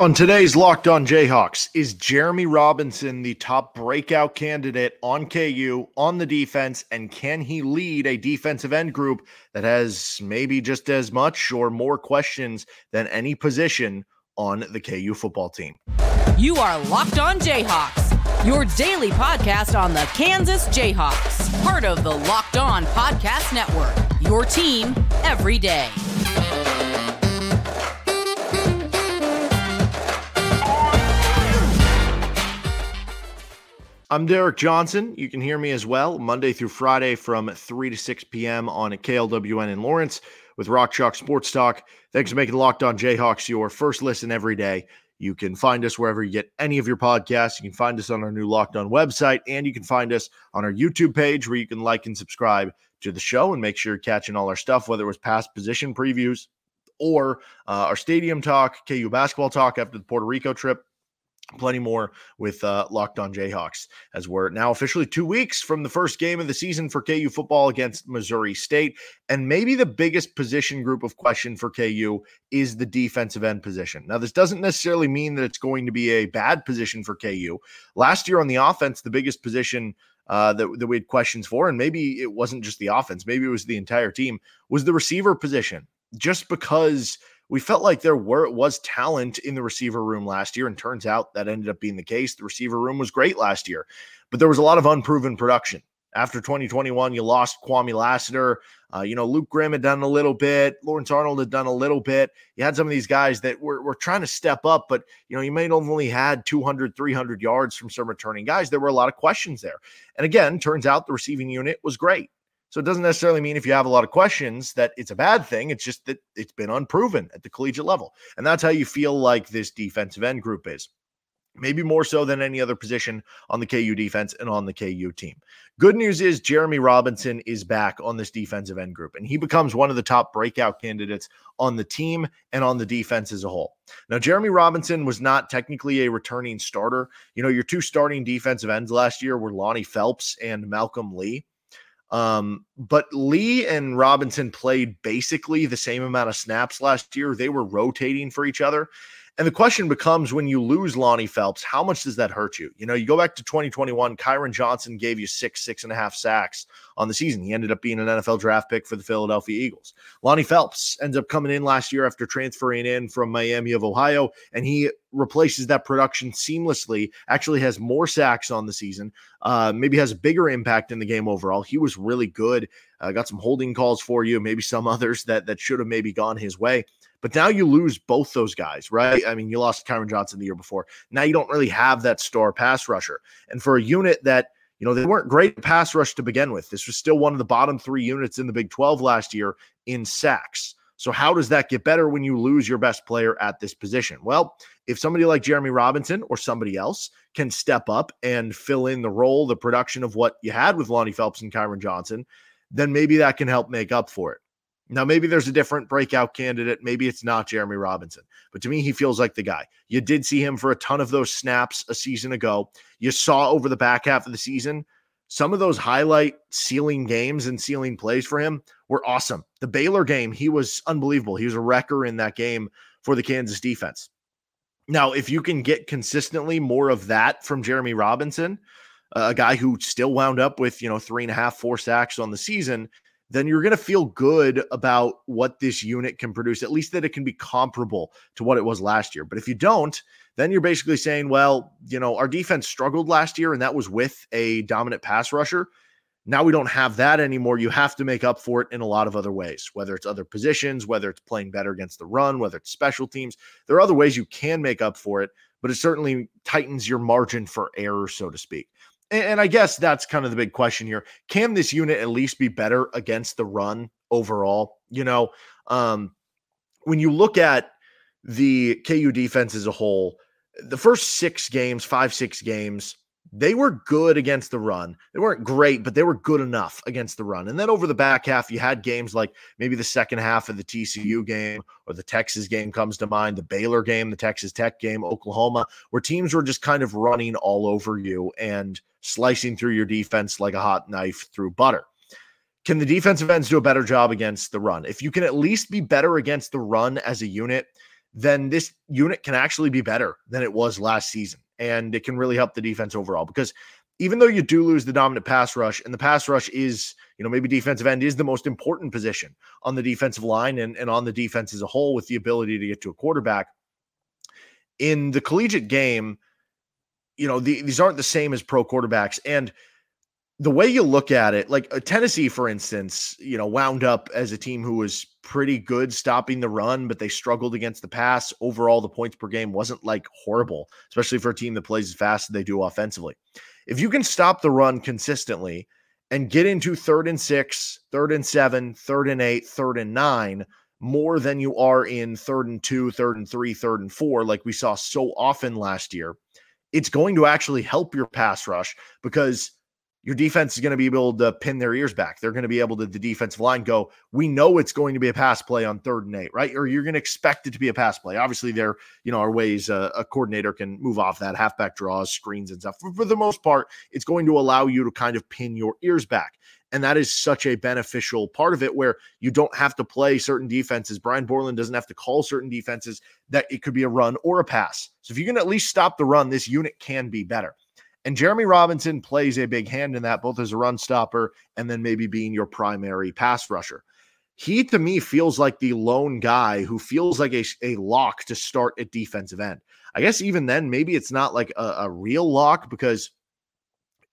On today's Locked On Jayhawks, is Jereme Robinson the top breakout candidate on KU on the defense? And can he lead a defensive end group that has maybe just as much or more questions than any position on the KU football team? You are Locked On Jayhawks, your daily podcast on the Kansas Jayhawks, part of the Locked On Podcast Network, your team every day. I'm Derek Johnson. You can hear me as well Monday through Friday from 3 to 6 p.m. on KLWN in Lawrence with Rock Chalk Sports Talk. Thanks for making Locked On Jayhawks your first listen every day. You can find us wherever you get any of your podcasts. You can find us on our new Locked On website, and you can find us on our YouTube page where you can like and subscribe to the show and make sure you're catching all our stuff, whether it was past position previews or uh, our stadium talk, KU basketball talk after the Puerto Rico trip plenty more with uh, Locked On Jayhawks as we're now officially two weeks from the first game of the season for KU football against Missouri State. And maybe the biggest position group of question for KU is the defensive end position. Now, this doesn't necessarily mean that it's going to be a bad position for KU. Last year on the offense, the biggest position uh, that, that we had questions for, and maybe it wasn't just the offense, maybe it was the entire team, was the receiver position. Just because – we felt like there were was talent in the receiver room last year, and turns out that ended up being the case. The receiver room was great last year, but there was a lot of unproven production. After 2021, you lost Kwamie Lassiter. Uh, you know, Luke Grimm had done a little bit. Lawrence Arnold had done a little bit. You had some of these guys that were, were trying to step up, but, you know, you may have only had 200, 300 yards from some returning guys. There were a lot of questions there. And again, turns out the receiving unit was great. So it doesn't necessarily mean if you have a lot of questions that it's a bad thing. It's just that it's been unproven at the collegiate level. And that's how you feel like this defensive end group is. Maybe more so than any other position on the KU defense and on the KU team. Good news is Jereme Robinson is back on this defensive end group, and he becomes one of the top breakout candidates on the team and on the defense as a whole. Now, Jereme Robinson was not technically a returning starter. You know, your two starting defensive ends last year were Lonnie Phelps and Malcolm Lee. Um, but Lee and Robinson played basically the same amount of snaps last year. They were rotating for each other. And the question becomes when you lose Lonnie Phelps, how much does that hurt you? You know, you go back to 2021, Kyron Johnson gave you six, six and a half sacks on the season. He ended up being an NFL draft pick for the Philadelphia Eagles. Lonnie Phelps ends up coming in last year after transferring in from Miami of Ohio, and he replaces that production seamlessly. Actually, has more sacks on the season. Uh, maybe has a bigger impact in the game overall. He was really good. Uh, got some holding calls for you, maybe some others that that should have maybe gone his way. But now you lose both those guys, right? I mean, you lost Kyron Johnson the year before. Now you don't really have that star pass rusher. And for a unit that, you know, they weren't great pass rush to begin with, this was still one of the bottom three units in the Big 12 last year in sacks. So, how does that get better when you lose your best player at this position? Well, if somebody like Jereme Robinson or somebody else can step up and fill in the role, the production of what you had with Lonnie Phelps and Kyron Johnson, then maybe that can help make up for it. Now, maybe there's a different breakout candidate. Maybe it's not Jereme Robinson, but to me, he feels like the guy. You did see him for a ton of those snaps a season ago. You saw over the back half of the season, some of those highlight ceiling games and ceiling plays for him were awesome. The Baylor game, he was unbelievable. He was a wrecker in that game for the Kansas defense. Now, if you can get consistently more of that from Jereme Robinson, a guy who still wound up with, you know, three and a half, four sacks on the season, then you're going to feel good about what this unit can produce, at least that it can be comparable to what it was last year. But if you don't, then you're basically saying, well, you know, our defense struggled last year, and that was with a dominant pass rusher. Now we don't have that anymore. You have to make up for it in a lot of other ways, whether it's other positions, whether it's playing better against the run, whether it's special teams. There are other ways you can make up for it, but it certainly tightens your margin for error, so to speak and I guess that's kind of the big question here. Can this unit at least be better against the run overall? You know, um, when you look at the KU defense as a whole, the first six games, five, six games, they were good against the run. They weren't great, but they were good enough against the run. And then over the back half, you had games like maybe the second half of the TCU game or the Texas game comes to mind, the Baylor game, the Texas Tech game, Oklahoma, where teams were just kind of running all over you and slicing through your defense like a hot knife through butter. Can the defensive ends do a better job against the run? If you can at least be better against the run as a unit, then this unit can actually be better than it was last season. And it can really help the defense overall because even though you do lose the dominant pass rush, and the pass rush is, you know, maybe defensive end is the most important position on the defensive line and, and on the defense as a whole with the ability to get to a quarterback. In the collegiate game, you know, the, these aren't the same as pro quarterbacks. And the way you look at it, like uh, Tennessee, for instance, you know, wound up as a team who was pretty good stopping the run, but they struggled against the pass. Overall, the points per game wasn't like horrible, especially for a team that plays as fast as they do offensively. If you can stop the run consistently and get into third and six, third and seven, third and eight, third and nine, more than you are in third and two, third and three, third and four, like we saw so often last year, it's going to actually help your pass rush because your defense is going to be able to pin their ears back. They're going to be able to, the defensive line go, we know it's going to be a pass play on third and eight, right? Or you're going to expect it to be a pass play. Obviously, there, you know, are ways uh, a coordinator can move off that halfback draws, screens, and stuff. For, for the most part, it's going to allow you to kind of pin your ears back. And that is such a beneficial part of it where you don't have to play certain defenses. Brian Borland doesn't have to call certain defenses that it could be a run or a pass. So if you can at least stop the run, this unit can be better. And Jereme Robinson plays a big hand in that, both as a run stopper and then maybe being your primary pass rusher. He, to me, feels like the lone guy who feels like a, a lock to start at defensive end. I guess even then, maybe it's not like a, a real lock because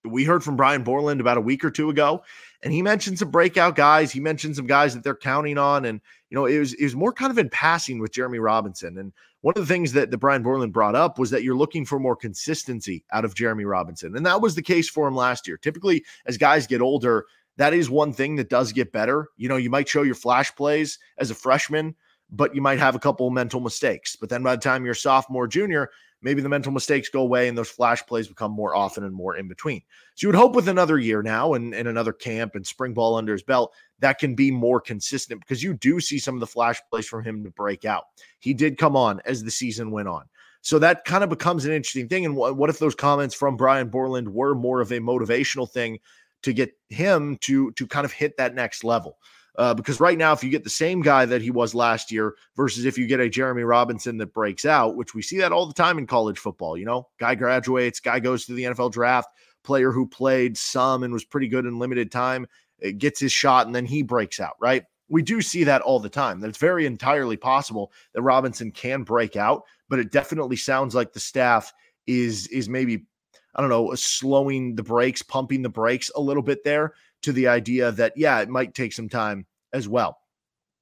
we heard from Brian Borland about a week or two ago, and he mentioned some breakout guys. He mentioned some guys that they're counting on, and you know, it was it was more kind of in passing with Jereme Robinson. And one of the things that the Brian Borland brought up was that you're looking for more consistency out of Jereme Robinson, and that was the case for him last year. Typically, as guys get older, that is one thing that does get better. You know, you might show your flash plays as a freshman, but you might have a couple of mental mistakes. But then by the time you're sophomore, junior, maybe the mental mistakes go away and those flash plays become more often and more in between. So you would hope with another year now and, and another camp and spring ball under his belt, that can be more consistent because you do see some of the flash plays from him to break out. He did come on as the season went on. So that kind of becomes an interesting thing. And what, what if those comments from Brian Borland were more of a motivational thing to get him to to kind of hit that next level? Uh, because right now, if you get the same guy that he was last year versus if you get a Jereme Robinson that breaks out, which we see that all the time in college football, you know, guy graduates, guy goes to the NFL draft, player who played some and was pretty good in limited time, gets his shot, and then he breaks out, right? We do see that all the time. That it's very entirely possible that Robinson can break out, but it definitely sounds like the staff is is maybe I don't know, slowing the brakes, pumping the brakes a little bit there to the idea that, yeah, it might take some time as well.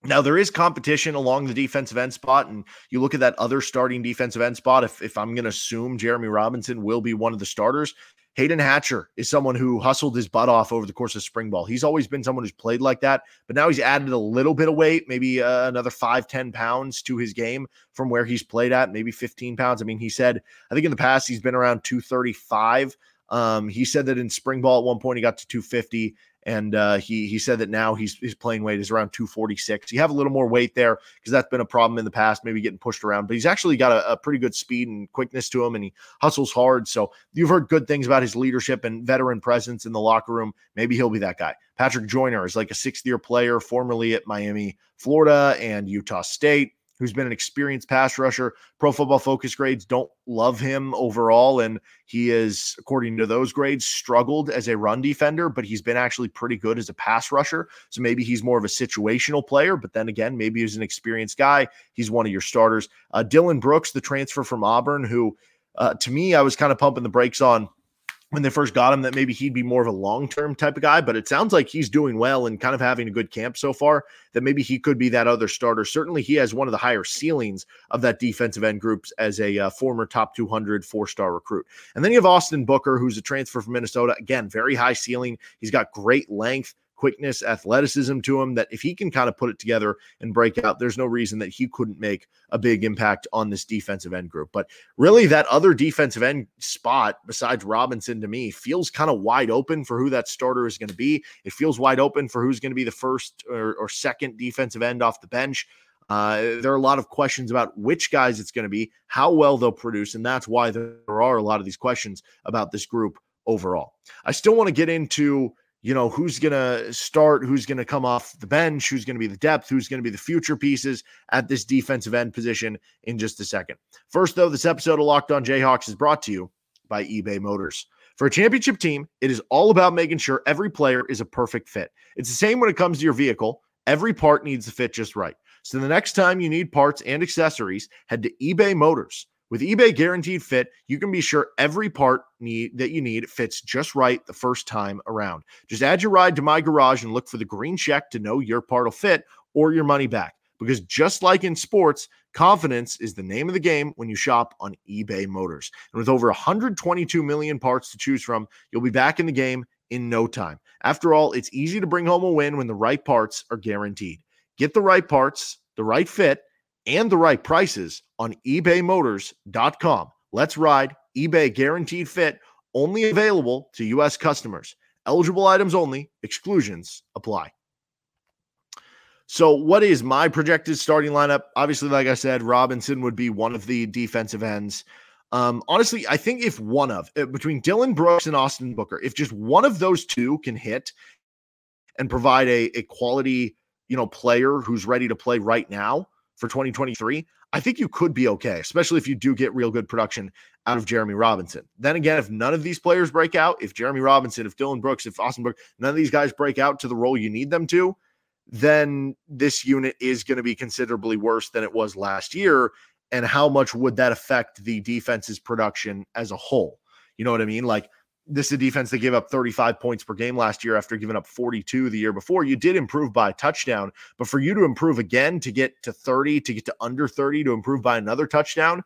Now there is competition along the defensive end spot, and you look at that other starting defensive end spot. If if I'm going to assume Jereme Robinson will be one of the starters, Hayden Hatcher is someone who hustled his butt off over the course of spring ball. He's always been someone who's played like that, but now he's added a little bit of weight, maybe uh, another five, 10 pounds to his game from where he's played at, maybe 15 pounds. I mean, he said, I think in the past he's been around 235. Um, he said that in spring ball at one point he got to 250 and uh, he he said that now he's his playing weight is around 246. You have a little more weight there because that's been a problem in the past, maybe getting pushed around. But he's actually got a, a, pretty good speed and quickness to him, and he hustles hard. So you've heard good things about his leadership and veteran presence in the locker room. Maybe he'll be that guy. Patrick Joyner is like a sixth year player, formerly at Miami, Florida, and Utah State who's been an experienced pass rusher. Pro football focus grades don't love him overall. And he is, according to those grades, struggled as a run defender, but he's been actually pretty good as a pass rusher. So maybe he's more of a situational player. But then again, maybe he's an experienced guy. He's one of your starters. Uh, Dylan Brooks, the transfer from Auburn, who uh, to me, I was kind of pumping the brakes on when they first got him that maybe he'd be more of a long term type of guy, but it sounds like he's doing well and kind of having a good camp so far. That maybe he could be that other starter. Certainly, he has one of the higher ceilings of that defensive end groups as a uh, former top 200 four star recruit. And then you have Austin Booker, who's a transfer from Minnesota. Again, very high ceiling. He's got great length quickness, athleticism to him that if he can kind of put it together and break out, there's no reason that he couldn't make a big impact on this defensive end group. But really, that other defensive end spot besides Robinson to me feels kind of wide open for who that starter is going to be. It feels wide open for who's going to be the first or, or second defensive end off the bench. Uh, there are a lot of questions about which guys it's going to be, how well they'll produce, and that's why there are a lot of these questions about this group overall. I still want to get into you know, who's going to start, who's going to come off the bench, who's going to be the depth, who's going to be the future pieces at this defensive end position in just a second. First, though, this episode of Locked On Jayhawks is brought to you by eBay Motors. For a championship team, it is all about making sure every player is a perfect fit. It's the same when it comes to your vehicle. Every part needs to fit just right. So the next time you need parts and accessories, head to eBay Motors. With eBay Guaranteed Fit, you can be sure every part need that you need fits just right the first time around. Just add your ride to my garage and look for the green check to know your part will fit or your money back. Because just like in sports, confidence is the name of the game when you shop on eBay Motors. And with over 122 million parts to choose from, you'll be back in the game in no time. After all, it's easy to bring home a win when the right parts are guaranteed. Get the right parts, the right fit, and the right prices on ebaymotors.com. Let's ride eBay guaranteed fit only available to U.S. customers. Eligible items only, exclusions apply. So, what is my projected starting lineup? Obviously, like I said, Robinson would be one of the defensive ends. Um, honestly, I think if one of uh, between Dylan Brooks and Austin Booker, if just one of those two can hit and provide a, a quality, you know, player who's ready to play right now, for 2023, I think you could be okay, especially if you do get real good production out of Jereme Robinson. Then again, if none of these players break out, if Jereme Robinson, if Dylan Brooks, if Austin Brooks, none of these guys break out to the role you need them to, then this unit is going to be considerably worse than it was last year. And how much would that affect the defense's production as a whole? You know what I mean? Like this is a defense that gave up 35 points per game last year after giving up 42 the year before. You did improve by a touchdown, but for you to improve again to get to 30, to get to under 30, to improve by another touchdown,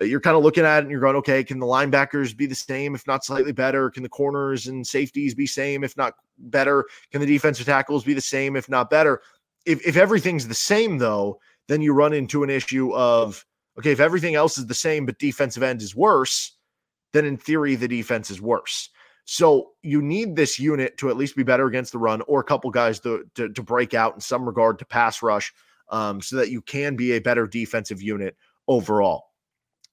uh, you're kind of looking at it and you're going, okay, can the linebackers be the same, if not slightly better? Can the corners and safeties be same, if not better? Can the defensive tackles be the same, if not better? If, if everything's the same, though, then you run into an issue of, okay, if everything else is the same, but defensive end is worse, then in theory, the defense is worse. So you need this unit to at least be better against the run or a couple guys to, to, to break out in some regard to pass rush um, so that you can be a better defensive unit overall.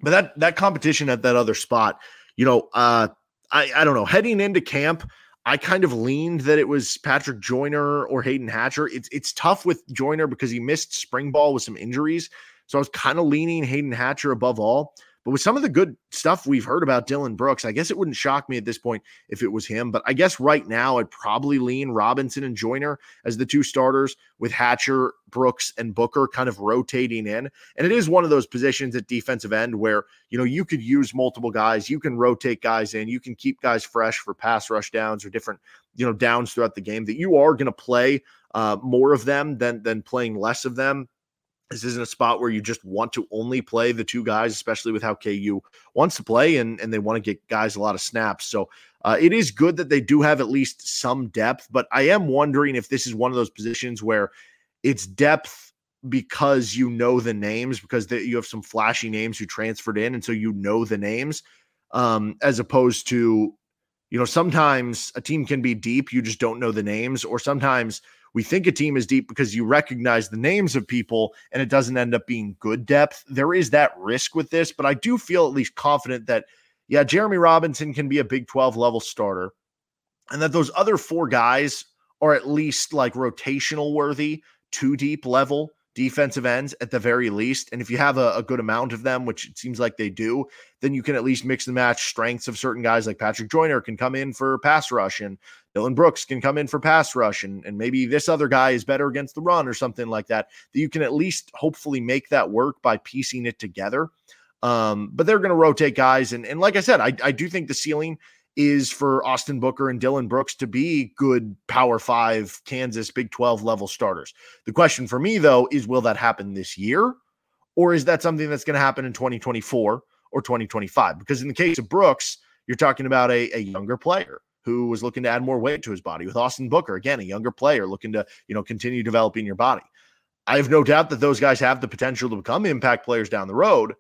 But that that competition at that other spot, you know, uh, I, I don't know. Heading into camp, I kind of leaned that it was Patrick Joyner or Hayden Hatcher. It's it's tough with Joyner because he missed spring ball with some injuries. So I was kind of leaning Hayden Hatcher above all. But with some of the good stuff we've heard about Dylan Brooks, I guess it wouldn't shock me at this point if it was him. But I guess right now I'd probably lean Robinson and Joyner as the two starters with Hatcher, Brooks, and Booker kind of rotating in. And it is one of those positions at defensive end where, you know, you could use multiple guys. You can rotate guys in. You can keep guys fresh for pass rush downs or different, you know, downs throughout the game that you are going to play uh, more of them than than playing less of them this isn't a spot where you just want to only play the two guys, especially with how KU wants to play and, and they want to get guys a lot of snaps. So uh, it is good that they do have at least some depth, but I am wondering if this is one of those positions where it's depth because you know the names, because the, you have some flashy names who transferred in. And so you know the names, um, as opposed to, you know, sometimes a team can be deep, you just don't know the names, or sometimes we think a team is deep because you recognize the names of people and it doesn't end up being good depth. There is that risk with this, but I do feel at least confident that, yeah, Jereme Robinson can be a Big 12 level starter and that those other four guys are at least like rotational worthy, two deep level defensive ends at the very least. And if you have a, a, good amount of them, which it seems like they do, then you can at least mix and match strengths of certain guys like Patrick Joyner can come in for pass rush and Dylan Brooks can come in for pass rush and, and maybe this other guy is better against the run or something like that. That you can at least hopefully make that work by piecing it together. Um, but they're going to rotate guys. And, and like I said, I, I do think the ceiling is for Austin Booker and Dylan Brooks to be good Power Five Kansas Big 12 level starters. The question for me, though, is will that happen this year? Or is that something that's going to happen in 2024 or 2025? Because in the case of Brooks, you're talking about a, a younger player who was looking to add more weight to his body. With Austin Booker, again, a younger player looking to, you know, continue developing your body. I have no doubt that those guys have the potential to become impact players down the road.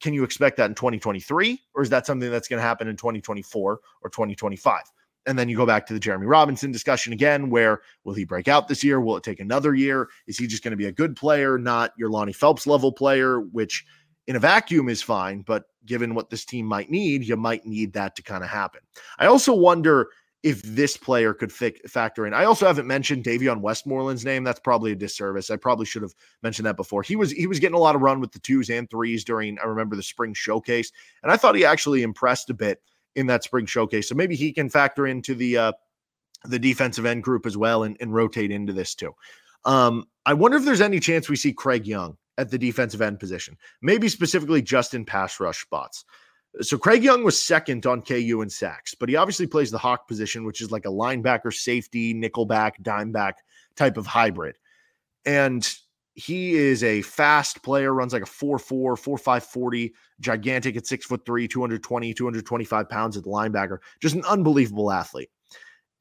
Can you expect that in 2023? Or is that something that's going to happen in 2024 or 2025? And then you go back to the Jereme Robinson discussion again, where will he break out this year? Will it take another year? Is he just going to be a good player, not your Lonnie Phelps level player, which in a vacuum is fine, but given what this team might need, you might need that to kind of happen. I also wonder if this player could fi- factor in. I also haven't mentioned Davion Westmoreland's name. That's probably a disservice. I probably should have mentioned that before. He was he was getting a lot of run with the twos and threes during I remember the spring showcase, and I thought he actually impressed a bit in that spring showcase. So maybe he can factor into the uh, the defensive end group as well and, and rotate into this too. Um, I wonder if there's any chance we see Craig Young at the defensive end position, maybe specifically just in pass rush spots. So Craig Young was second on KU in sacks, but he obviously plays the hawk position, which is like a linebacker, safety, nickelback, dimeback type of hybrid. And he is a fast player, runs like a 4'4, 4'5, 40, gigantic at six foot three, 220, 225 pounds at the linebacker. Just an unbelievable athlete.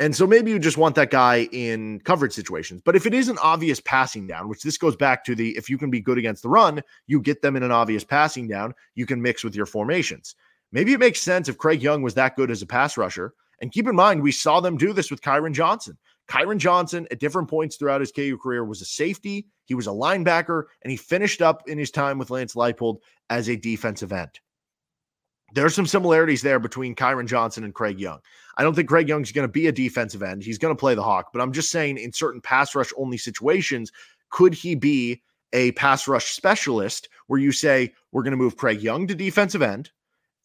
And so maybe you just want that guy in coverage situations. But if it is an obvious passing down, which this goes back to the if you can be good against the run, you get them in an obvious passing down, you can mix with your formations. Maybe it makes sense if Craig Young was that good as a pass rusher. And keep in mind, we saw them do this with Kyron Johnson. Kyron Johnson, at different points throughout his KU career, was a safety, he was a linebacker, and he finished up in his time with Lance Leipold as a defensive end. There's some similarities there between Kyron Johnson and Craig Young. I don't think Craig Young's going to be a defensive end. He's going to play the Hawk, but I'm just saying in certain pass rush only situations, could he be a pass rush specialist where you say, we're going to move Craig Young to defensive end?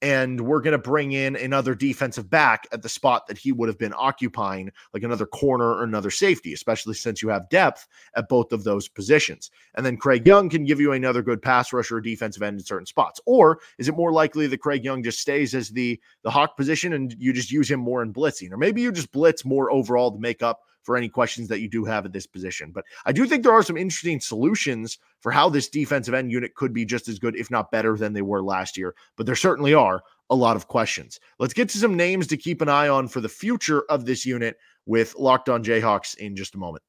And we're going to bring in another defensive back at the spot that he would have been occupying, like another corner or another safety, especially since you have depth at both of those positions. And then Craig Young can give you another good pass rusher or defensive end in certain spots. Or is it more likely that Craig Young just stays as the the hawk position and you just use him more in blitzing, or maybe you just blitz more overall to make up for any questions that you do have at this position. But I do think there are some interesting solutions for how this defensive end unit could be just as good, if not better, than they were last year. But there certainly are a lot of questions. Let's get to some names to keep an eye on for the future of this unit with Locked On Jayhawks in just a moment.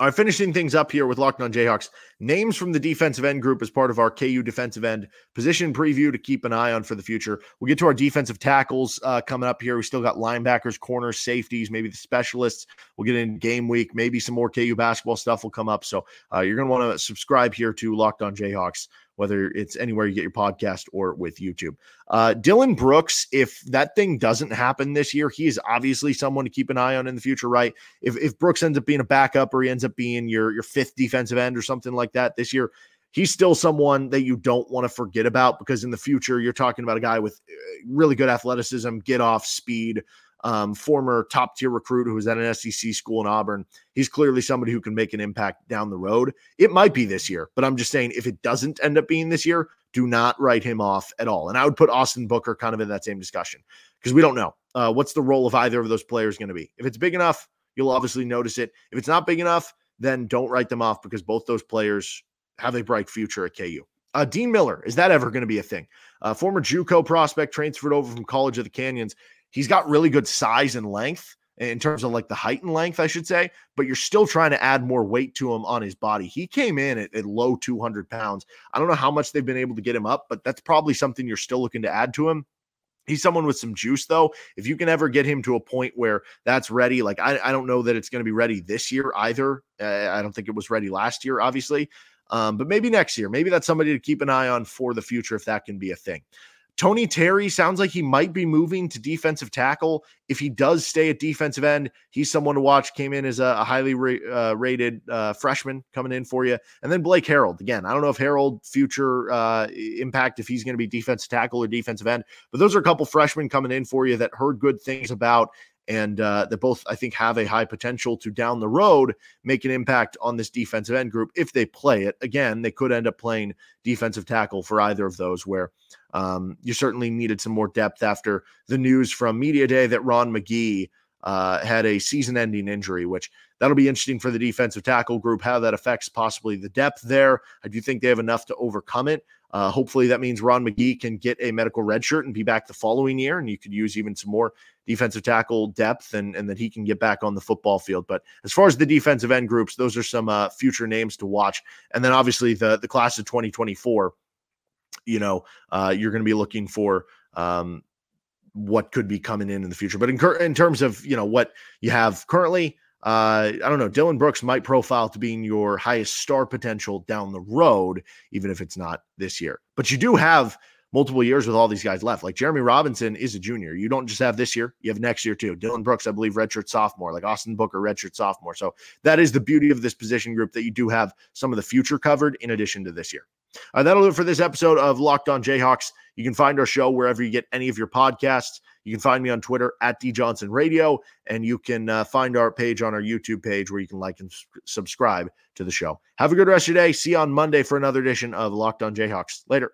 All right, finishing things up here with Locked On Jayhawks. Names from the defensive end group as part of our KU defensive end position preview to keep an eye on for the future. We'll get to our defensive tackles uh, coming up here. We still got linebackers, corners, safeties, maybe the specialists. We'll get in game week. Maybe some more KU basketball stuff will come up. So uh, you're going to want to subscribe here to Locked On Jayhawks whether it's anywhere you get your podcast or with YouTube. Uh, Dylan Brooks, if that thing doesn't happen this year, he is obviously someone to keep an eye on in the future, right? If if Brooks ends up being a backup or he ends up being your your fifth defensive end or something like that this year, he's still someone that you don't want to forget about because in the future you're talking about a guy with uh, really good athleticism, get off speed, um, former top tier recruit who was at an SEC school in Auburn. He's clearly somebody who can make an impact down the road. It might be this year, but I'm just saying if it doesn't end up being this year, do not write him off at all. And I would put Austin Booker kind of in that same discussion because we don't know uh, what's the role of either of those players going to be. If it's big enough, you'll obviously notice it. If it's not big enough, then don't write them off because both those players have a bright future at KU. Uh, Dean Miller, is that ever going to be a thing? Uh, former JUCO prospect transferred over from College of the Canyons. He's got really good size and length in terms of like the height and length, I should say, but you're still trying to add more weight to him on his body. He came in at, at, low 200 pounds. I don't know how much they've been able to get him up, but that's probably something you're still looking to add to him. He's someone with some juice, though. If you can ever get him to a point where that's ready, like I, I don't know that it's going to be ready this year either. Uh, I don't think it was ready last year, obviously. Um, but maybe next year. Maybe that's somebody to keep an eye on for the future if that can be a thing. Tony Terry sounds like he might be moving to defensive tackle. If he does stay at defensive end, he's someone to watch. Came in as a, a highly ra- uh, rated uh, freshman coming in for you. And then Blake Harold. Again, I don't know if Harold future uh, impact, if he's going to be defensive tackle or defensive end, but those are a couple freshmen coming in for you that heard good things about and uh, that both I think have a high potential to down the road make an impact on this defensive end group if they play it. Again, they could end up playing defensive tackle for either of those, where um, you certainly needed some more depth after the news from media day that Ron McGee uh, had a season-ending injury, which that'll be interesting for the defensive tackle group how that affects possibly the depth there. I do think they have enough to overcome it. Uh, hopefully, that means Ron McGee can get a medical red shirt and be back the following year, and you could use even some more defensive tackle depth, and and that he can get back on the football field. But as far as the defensive end groups, those are some uh, future names to watch, and then obviously the the class of 2024. You know, uh, you're going to be looking for um, what could be coming in in the future. But in, in terms of you know what you have currently, uh, I don't know. Dylan Brooks might profile to being your highest star potential down the road, even if it's not this year. But you do have multiple years with all these guys left. Like Jereme Robinson is a junior. You don't just have this year, you have next year too. Dylan Brooks, I believe, redshirt sophomore, like Austin Booker, redshirt sophomore. So that is the beauty of this position group that you do have some of the future covered in addition to this year. Right, that'll do it for this episode of Locked On Jayhawks. You can find our show wherever you get any of your podcasts. You can find me on Twitter at D Johnson Radio, and you can uh, find our page on our YouTube page where you can like and subscribe to the show. Have a good rest of your day. See you on Monday for another edition of Locked On Jayhawks. Later.